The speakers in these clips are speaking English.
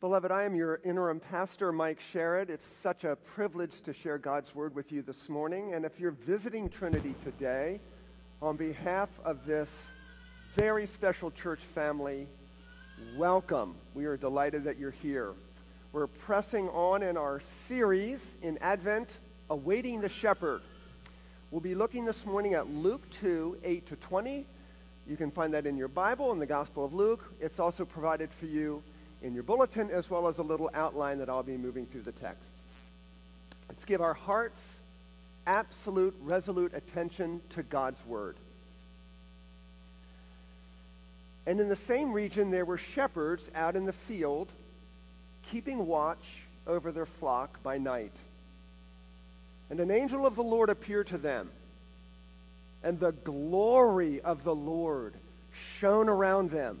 Beloved, I am your interim pastor, Mike Sherrod. It's such a privilege to share God's word with you this morning. And if you're visiting Trinity today, on behalf of this very special church family, welcome. We are delighted that you're here. We're pressing on in our series in Advent, Awaiting the Shepherd. We'll be looking this morning at Luke 2, 8 to 20. You can find that in your Bible in the Gospel of Luke. It's also provided for you in your bulletin, as well as a little outline that I'll be moving through the text. Let's give our hearts absolute, resolute attention to God's Word. And in the same region, there were shepherds out in the field, keeping watch over their flock by night. And an angel of the Lord appeared to them, and the glory of the Lord shone around them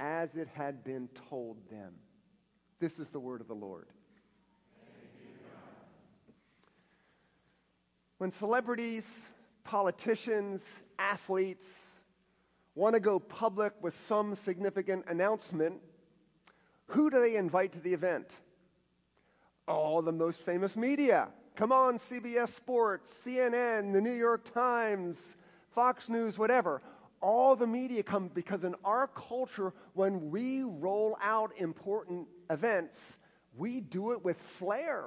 as it had been told them. This is the word of the Lord. When celebrities, politicians, athletes want to go public with some significant announcement, who do they invite to the event? All the most famous media. Come on, CBS Sports, CNN, the New York Times, Fox News, whatever all the media come because in our culture, when we roll out important events, we do it with flair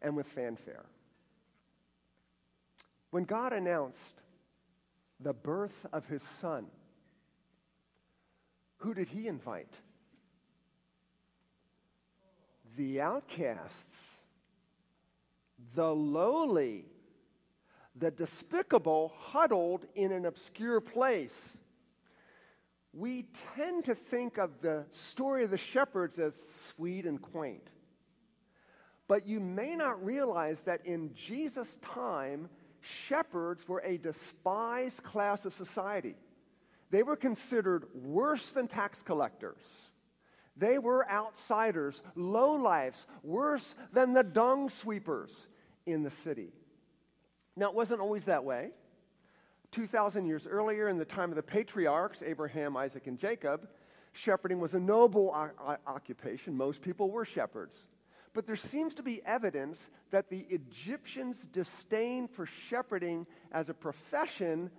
and with fanfare. When God announced the birth of his son, who did he invite? The outcasts, the lowly, the despicable huddled in an obscure place. We tend to think of the story of the shepherds as sweet and quaint. But you may not realize that in Jesus' time, shepherds were a despised class of society. They were considered worse than tax collectors. They were outsiders, lowlifes, worse than the dung sweepers in the city. Now, it wasn't always that way. 2,000 years earlier, in the time of the patriarchs, Abraham, Isaac, and Jacob, shepherding was a noble occupation. Most people were shepherds. But there seems to be evidence that the Egyptians' disdain for shepherding as a profession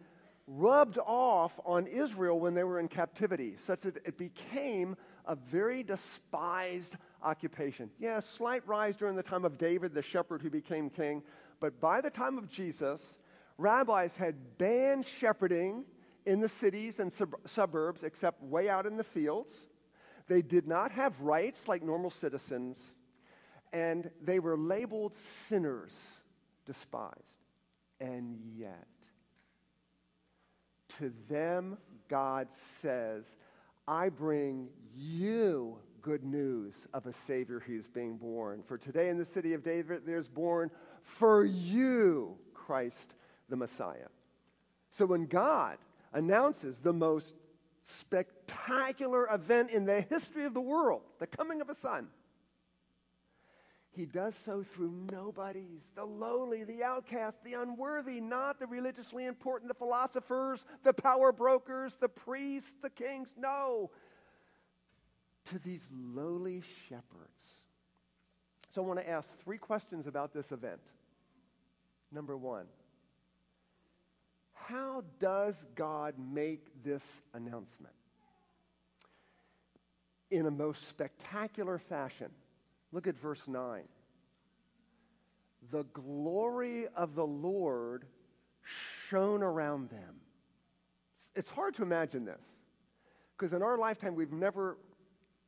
rubbed off on Israel when they were in captivity, such that it became a very despised occupation. Yeah, slight rise during the time of David, the shepherd who became king, but by the time of Jesus, rabbis had banned shepherding in the cities and sub- suburbs except way out in the fields. They did not have rights like normal citizens, and they were labeled sinners, despised. And yet, to them, God says, I bring you good news of a Savior who is being born. For today in the city of David, there's born for you, Christ the Messiah. So when God announces the most spectacular event in the history of the world, the coming of a son, he does so through nobodies, the lowly, the outcast, the unworthy, not the religiously important, the philosophers, the power brokers, the priests, the kings. No, to these lowly shepherds. So I want to ask three questions about this event. Number one, how does God make this announcement? In a most spectacular fashion. Look at verse 9. The glory of the Lord shone around them. It's hard to imagine this because in our lifetime, we've never,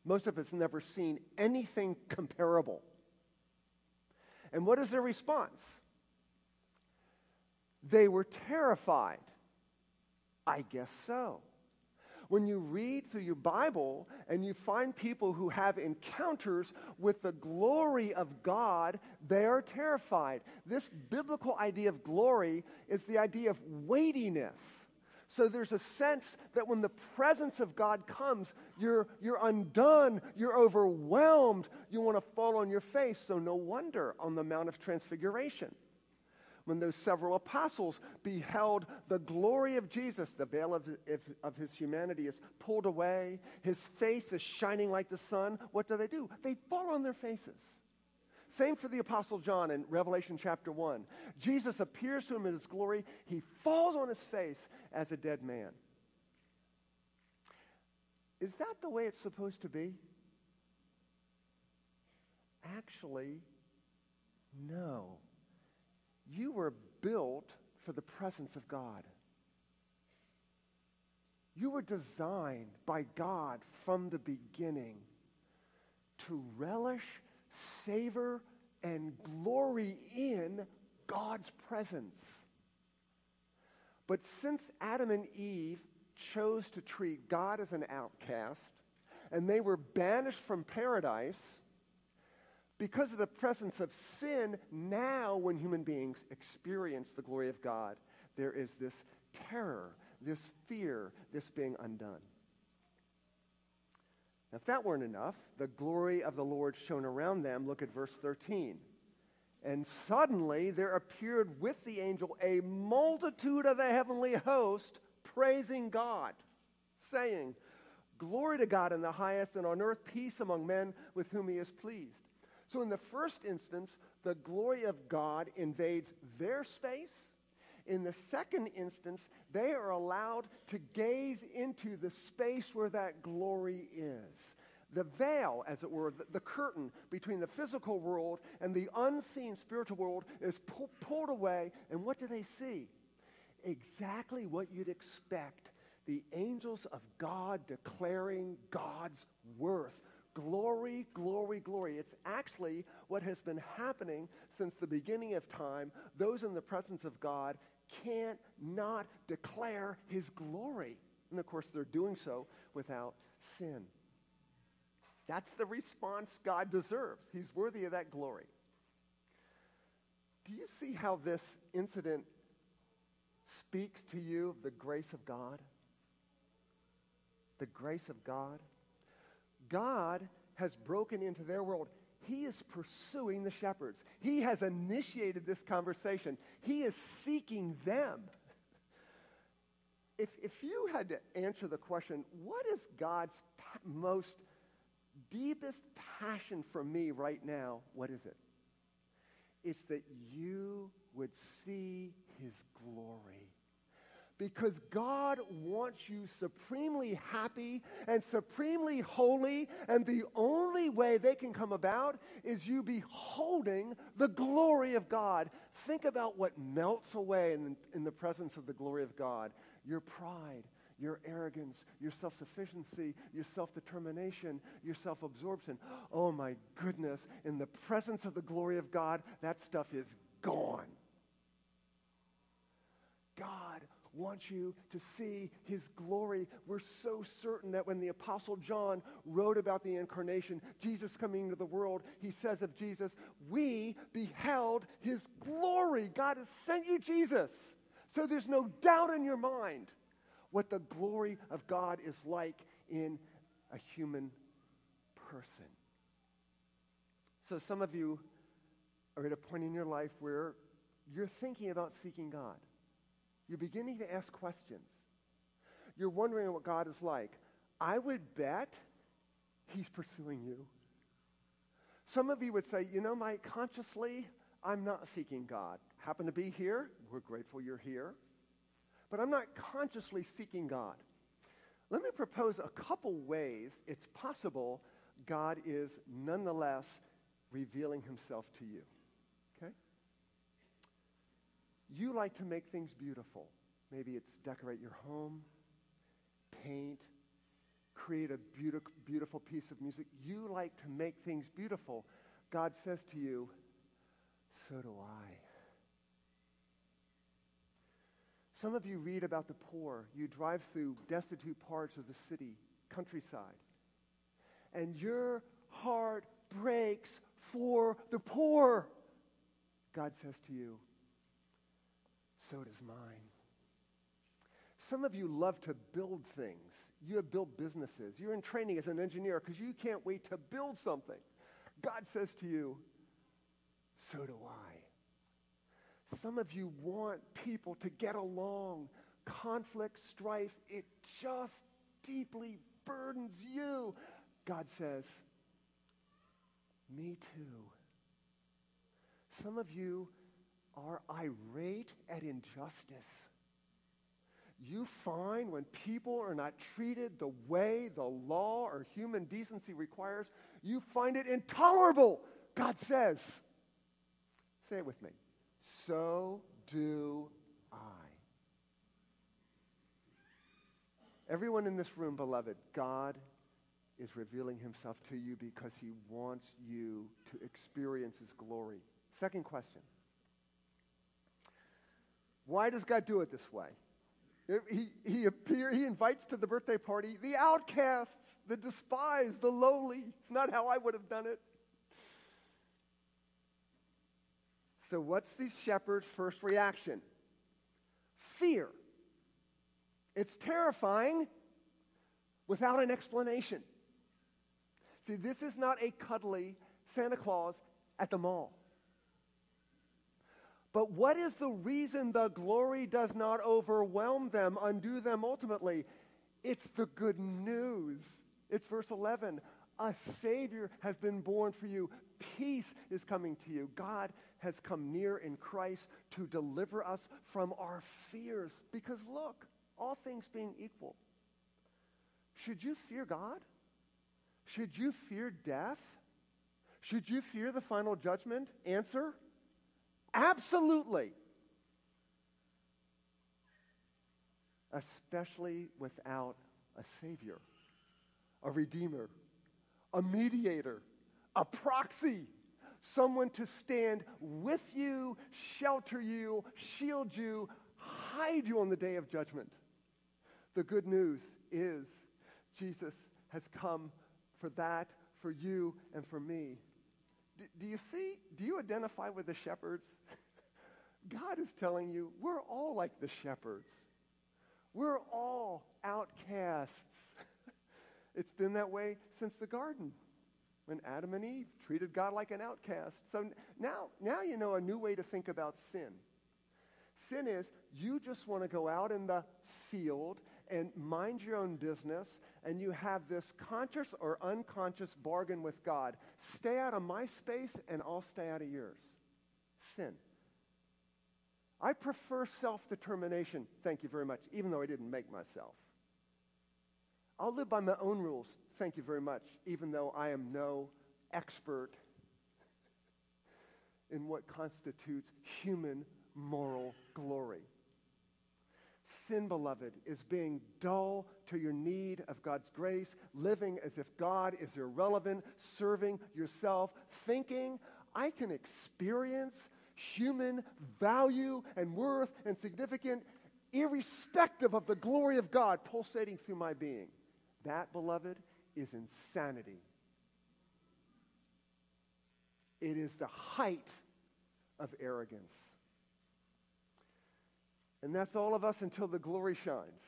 most of us never seen anything comparable. And what is their response? They were terrified. I guess so. When you read through your Bible and you find people who have encounters with the glory of God, they are terrified. This biblical idea of glory is the idea of weightiness. So there's a sense that when the presence of God comes, you're, you're undone, you're overwhelmed, you want to fall on your face. So no wonder on the Mount of Transfiguration when those several apostles beheld the glory of Jesus, the veil of, of, his humanity is pulled away, his face is shining like the sun, what do they do? They fall on their faces. Same for the Apostle John in Revelation chapter 1. Jesus appears to him in his glory. He falls on his face as a dead man. Is that the way it's supposed to be? Actually, no. You were built for the presence of God. You were designed by God from the beginning to relish, savor, and glory in God's presence. But since Adam and Eve chose to treat God as an outcast, and they were banished from paradise, because of the presence of sin, now when human beings experience the glory of God, there is this terror, this fear, this being undone. Now, if that weren't enough, the glory of the Lord shone around them. Look at verse 13. And suddenly there appeared with the angel a multitude of the heavenly host praising God, saying, Glory to God in the highest, and on earth peace among men with whom he is pleased. So, in the first instance, the glory of God invades their space. In the second instance, they are allowed to gaze into the space where that glory is. The veil, as it were, the, the curtain between the physical world and the unseen spiritual world is pu- pulled away. And what do they see? Exactly what you'd expect the angels of God declaring God's worth Glory, glory, glory. It's actually what has been happening since the beginning of time. Those in the presence of God can't not declare his glory. And of course, they're doing so without sin. That's the response God deserves. He's worthy of that glory. Do you see how this incident speaks to you of the grace of God? The grace of God? God has broken into their world. He is pursuing the shepherds. He has initiated this conversation. He is seeking them. If, if you had to answer the question, what is God's pa- most deepest passion for me right now? What is it? It's that you would see his glory because God wants you supremely happy and supremely holy, and the only way they can come about is you beholding the glory of God. Think about what melts away in the, in the presence of the glory of God your pride, your arrogance, your self sufficiency, your self determination, your self absorption. Oh my goodness, in the presence of the glory of God, that stuff is gone. God wants you to see his glory. We're so certain that when the Apostle John wrote about the incarnation, Jesus coming into the world, he says of Jesus, We beheld his glory. God has sent you Jesus. So there's no doubt in your mind what the glory of God is like in a human person. So some of you are at a point in your life where you're thinking about seeking God. You're beginning to ask questions. You're wondering what God is like. I would bet He's pursuing you. Some of you would say, you know, Mike, consciously, I'm not seeking God. Happen to be here. We're grateful you're here. But I'm not consciously seeking God. Let me propose a couple ways it's possible God is nonetheless revealing himself to you. You like to make things beautiful. Maybe it's decorate your home, paint, create a beautiful, beautiful piece of music. You like to make things beautiful. God says to you, so do I. Some of you read about the poor. You drive through destitute parts of the city, countryside, and your heart breaks for the poor. God says to you, so does mine. Some of you love to build things. You have built businesses. You're in training as an engineer because you can't wait to build something. God says to you, so do I. Some of you want people to get along. Conflict, strife, it just deeply burdens you. God says, Me too. Some of you are irate at injustice. You find when people are not treated the way the law or human decency requires, you find it intolerable. God says, Say it with me. So do I. Everyone in this room, beloved, God is revealing himself to you because he wants you to experience his glory. Second question Why does God do it this way? He, he, appear, he invites to the birthday party the outcasts, the despised, the lowly. It's not how I would have done it. So, what's the shepherd's first reaction? Fear. It's terrifying without an explanation. See, this is not a cuddly Santa Claus at the mall. But what is the reason the glory does not overwhelm them, undo them ultimately? It's the good news. It's verse 11. A Savior has been born for you. Peace is coming to you. God has come near in Christ to deliver us from our fears. Because look, all things being equal, should you fear God? Should you fear death? Should you fear the final judgment? Answer absolutely. Especially without a Savior, a Redeemer a mediator, a proxy, someone to stand with you, shelter you, shield you, hide you on the day of judgment. The good news is Jesus has come for that, for you, and for me. Do, you see? Do you identify with the shepherds? God is telling you we're all like the shepherds. We're all outcasts. It's been that way since the garden when Adam and Eve treated God like an outcast. So now, now you know a new way to think about sin. Sin is you just want to go out in the field and mind your own business, and you have this conscious or unconscious bargain with God. Stay out of my space, and I'll stay out of yours. Sin. I prefer self determination, thank you very much, even though I didn't make myself. I'll live by my own rules. Thank you very much, even though I am no expert in what constitutes human moral glory. Sin, beloved, is being dull to your need of God's grace, living as if God is irrelevant, serving yourself, thinking, I can experience human value and worth and significance irrespective of the glory of God pulsating through my being. That, beloved, is insanity. It is the height of arrogance. And that's all of us until the glory shines.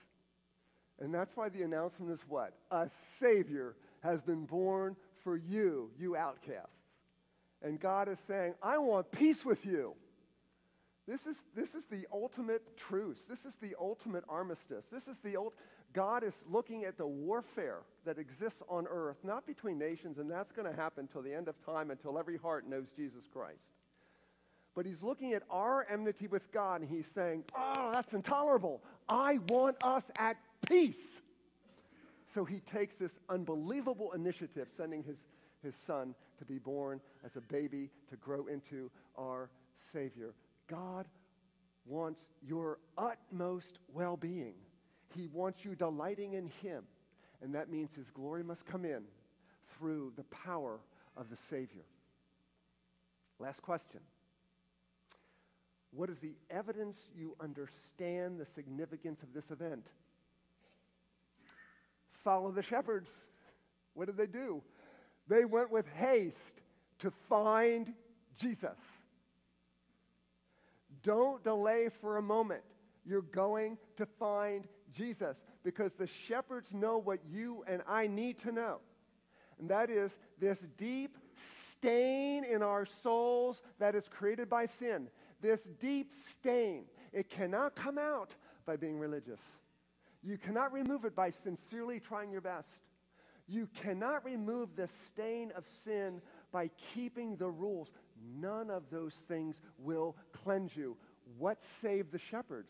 And that's why the announcement is what? A Savior has been born for you, you outcasts. And God is saying, I want peace with you. This is, this is the ultimate truce. This is the ultimate armistice. This is the old. God is looking at the warfare that exists on earth, not between nations, and that's going to happen till the end of time, until every heart knows Jesus Christ. But he's looking at our enmity with God, and he's saying, Oh, that's intolerable. I want us at peace. So he takes this unbelievable initiative, sending his, his son to be born as a baby to grow into our Savior. God wants your utmost well being. He wants you delighting in Him. And that means His glory must come in through the power of the Savior. Last question. What is the evidence you understand the significance of this event? Follow the shepherds. What did they do? They went with haste to find Jesus. Don't delay for a moment. You're going to find Jesus because the shepherds know what you and I need to know. And that is this deep stain in our souls that is created by sin. This deep stain. It cannot come out by being religious. You cannot remove it by sincerely trying your best. You cannot remove the stain of sin by keeping the rules. None of those things will cleanse you. What saved the shepherds?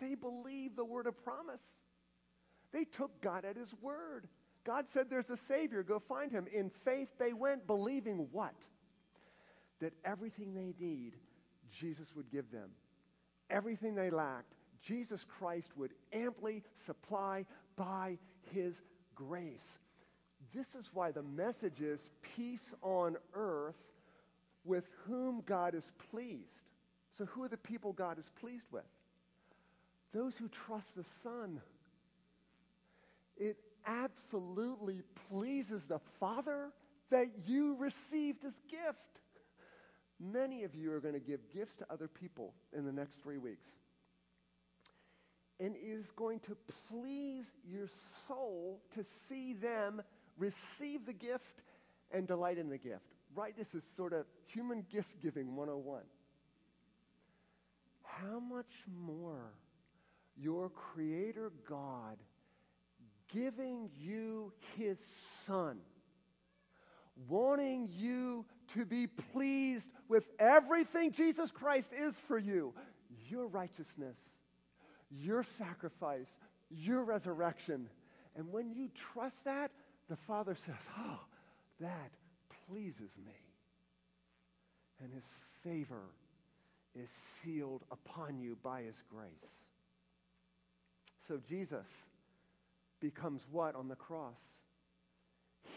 They believed the word of promise. They took God at his word. God said there's a Savior, go find him. In faith, they went believing what? That everything they need, Jesus would give them. Everything they lacked, Jesus Christ would amply supply by his grace. This is why the message is peace on earth with whom God is pleased. So, who are the people God is pleased with? Those who trust the Son. It absolutely pleases the Father that you received this gift. Many of you are going to give gifts to other people in the next three weeks. And it is going to please your soul to see them receive the gift and delight in the gift. Right? This is sort of human gift giving 101. How much more your Creator God giving you His Son, wanting you to be pleased with everything Jesus Christ is for you your righteousness, your sacrifice, your resurrection. And when you trust that, the Father says, Oh, that pleases me. And his favor is sealed upon you by his grace. So Jesus becomes what on the cross?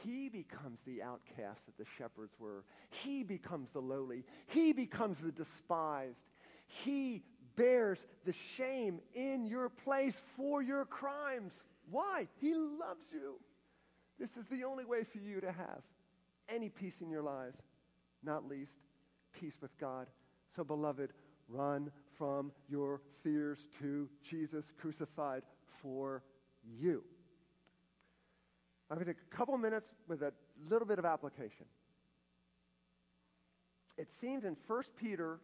He becomes the outcast that the shepherds were. He becomes the lowly. He becomes the despised. He bears the shame in your place for your crimes. Why? He loves you. This is the only way for you to have any peace in your lives, not least peace with God. So, beloved, run from your fears to Jesus crucified for you. I'm going to take a couple minutes with a little bit of application. It seems in 1 Peter,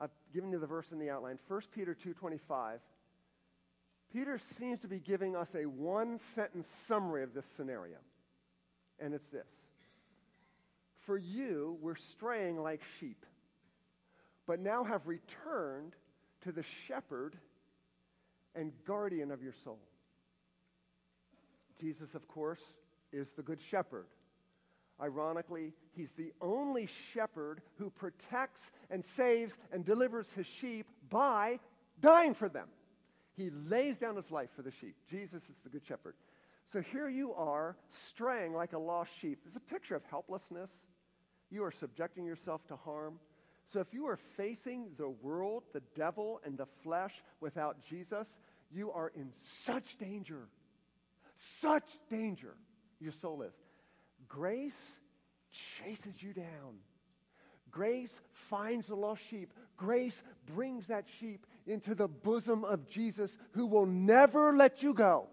I've given you the verse in the outline, 1 Peter 2.25, Peter seems to be giving us a one sentence summary of this scenario. And it's this For you, we're straying like sheep, but now have returned to the shepherd and guardian of your soul. Jesus, of course, is the good shepherd. Ironically, he's the only shepherd who protects and saves and delivers his sheep by dying for them. He lays down his life for the sheep. Jesus is the good shepherd. So here you are, straying like a lost sheep. It's a picture of helplessness. You are subjecting yourself to harm. So if you are facing the world, the devil, and the flesh without Jesus, you are in such danger. Such danger, your soul is. Grace chases you down. Grace finds the lost sheep. Grace brings that sheep into the bosom of Jesus, who will never let you go,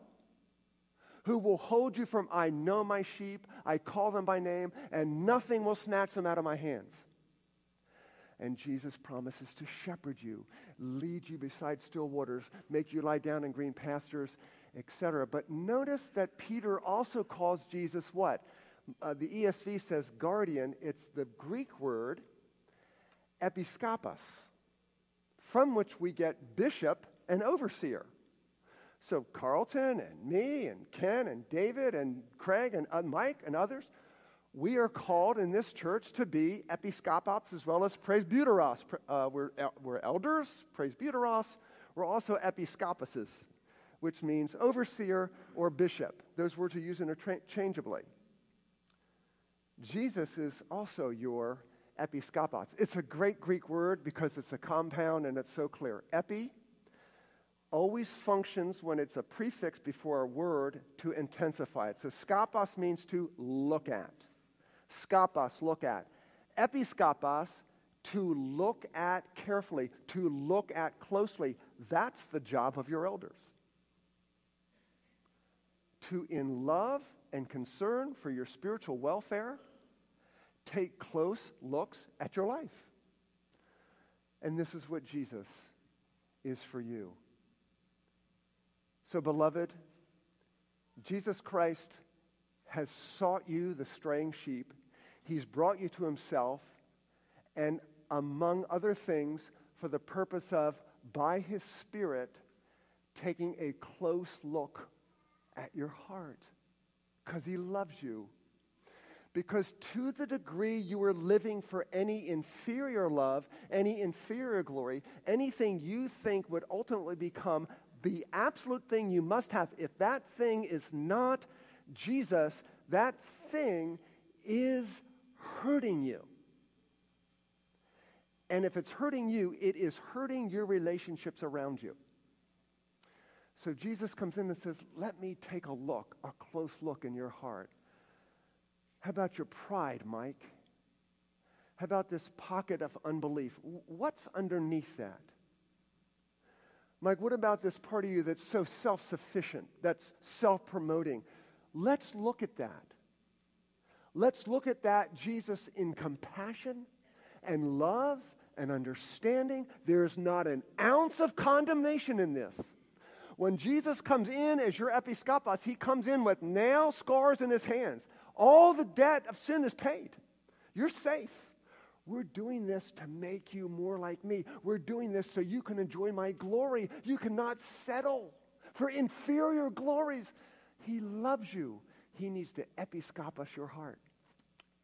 who will hold you from, I know my sheep, I call them by name, and nothing will snatch them out of my hands. And Jesus promises to shepherd you, lead you beside still waters, make you lie down in green pastures, etc. But notice that Peter also calls Jesus what? Uh, the ESV says guardian. It's the Greek word episkopos, from which we get bishop and overseer. So Carlton and me and Ken and David and Craig and uh, Mike and others, we are called in this church to be episkopops as well as presbyteros. Uh, we're, we're elders, presbyteros. We're also episkoposes, which means overseer or bishop. Those words are used interchangeably. Jesus is also your episkopos. It's a great Greek word because it's a compound and it's so clear. Epi always functions when it's a prefix before a word to intensify it. So skopos means to look at. Skopos, look at. Episkopos, to look at carefully, to look at closely. That's the job of your elders. To, in love and concern for your spiritual welfare, take close looks at your life. And this is what Jesus is for you. So, beloved, Jesus Christ has sought you, the straying sheep. He's brought you to himself, and among other things, for the purpose of, by his Spirit, taking a close look at your heart because he loves you. Because to the degree you are living for any inferior love, any inferior glory, anything you think would ultimately become the absolute thing you must have, if that thing is not Jesus, that thing is hurting you. And if it's hurting you, it is hurting your relationships around you. So Jesus comes in and says, Let me take a look, a close look in your heart. How about your pride, Mike? How about this pocket of unbelief? What's underneath that? Mike, what about this part of you that's so self sufficient, that's self promoting? Let's look at that. Let's look at that, Jesus, in compassion and love and understanding. There's not an ounce of condemnation in this. When Jesus comes in as your episkopos, he comes in with nail scars in his hands. All the debt of sin is paid. You're safe. We're doing this to make you more like me. We're doing this so you can enjoy my glory. You cannot settle for inferior glories. He loves you. He needs to episkopos your heart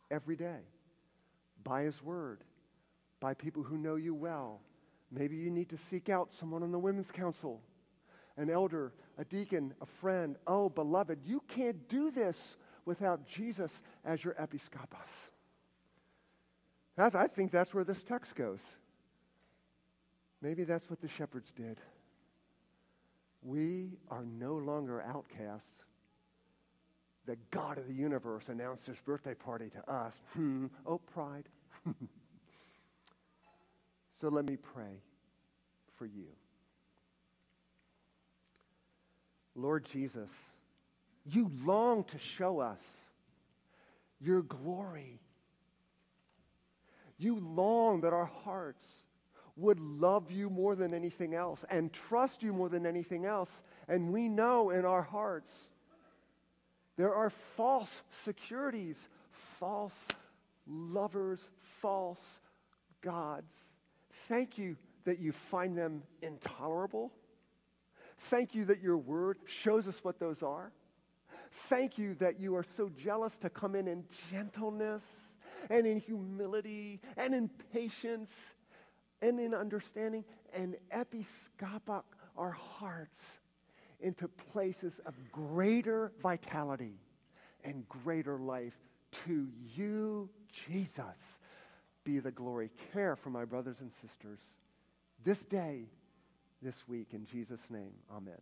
every day by His Word, by people who know you well. Maybe you need to seek out someone on the Women's Council, an elder, a deacon, a friend. Oh, beloved, you can't do this without Jesus as your episkopos. That's, I think that's where this text goes. Maybe that's what the shepherds did. We are no longer outcasts. The God of the universe announced his birthday party to us. Hmm. Oh, pride. so let me pray for you. Lord Jesus, you long to show us your glory you long that our hearts would love you more than anything else and trust you more than anything else. And we know in our hearts there are false securities, false lovers, false gods. Thank you that you find them intolerable. Thank you that your word shows us what those are. Thank you that you are so jealous to come in in gentleness and in humility and in patience and in understanding and episkopos our hearts into places of greater vitality and greater life. To you, Jesus, be the glory. Care for my brothers and sisters this day, this week, in Jesus' name. Amen.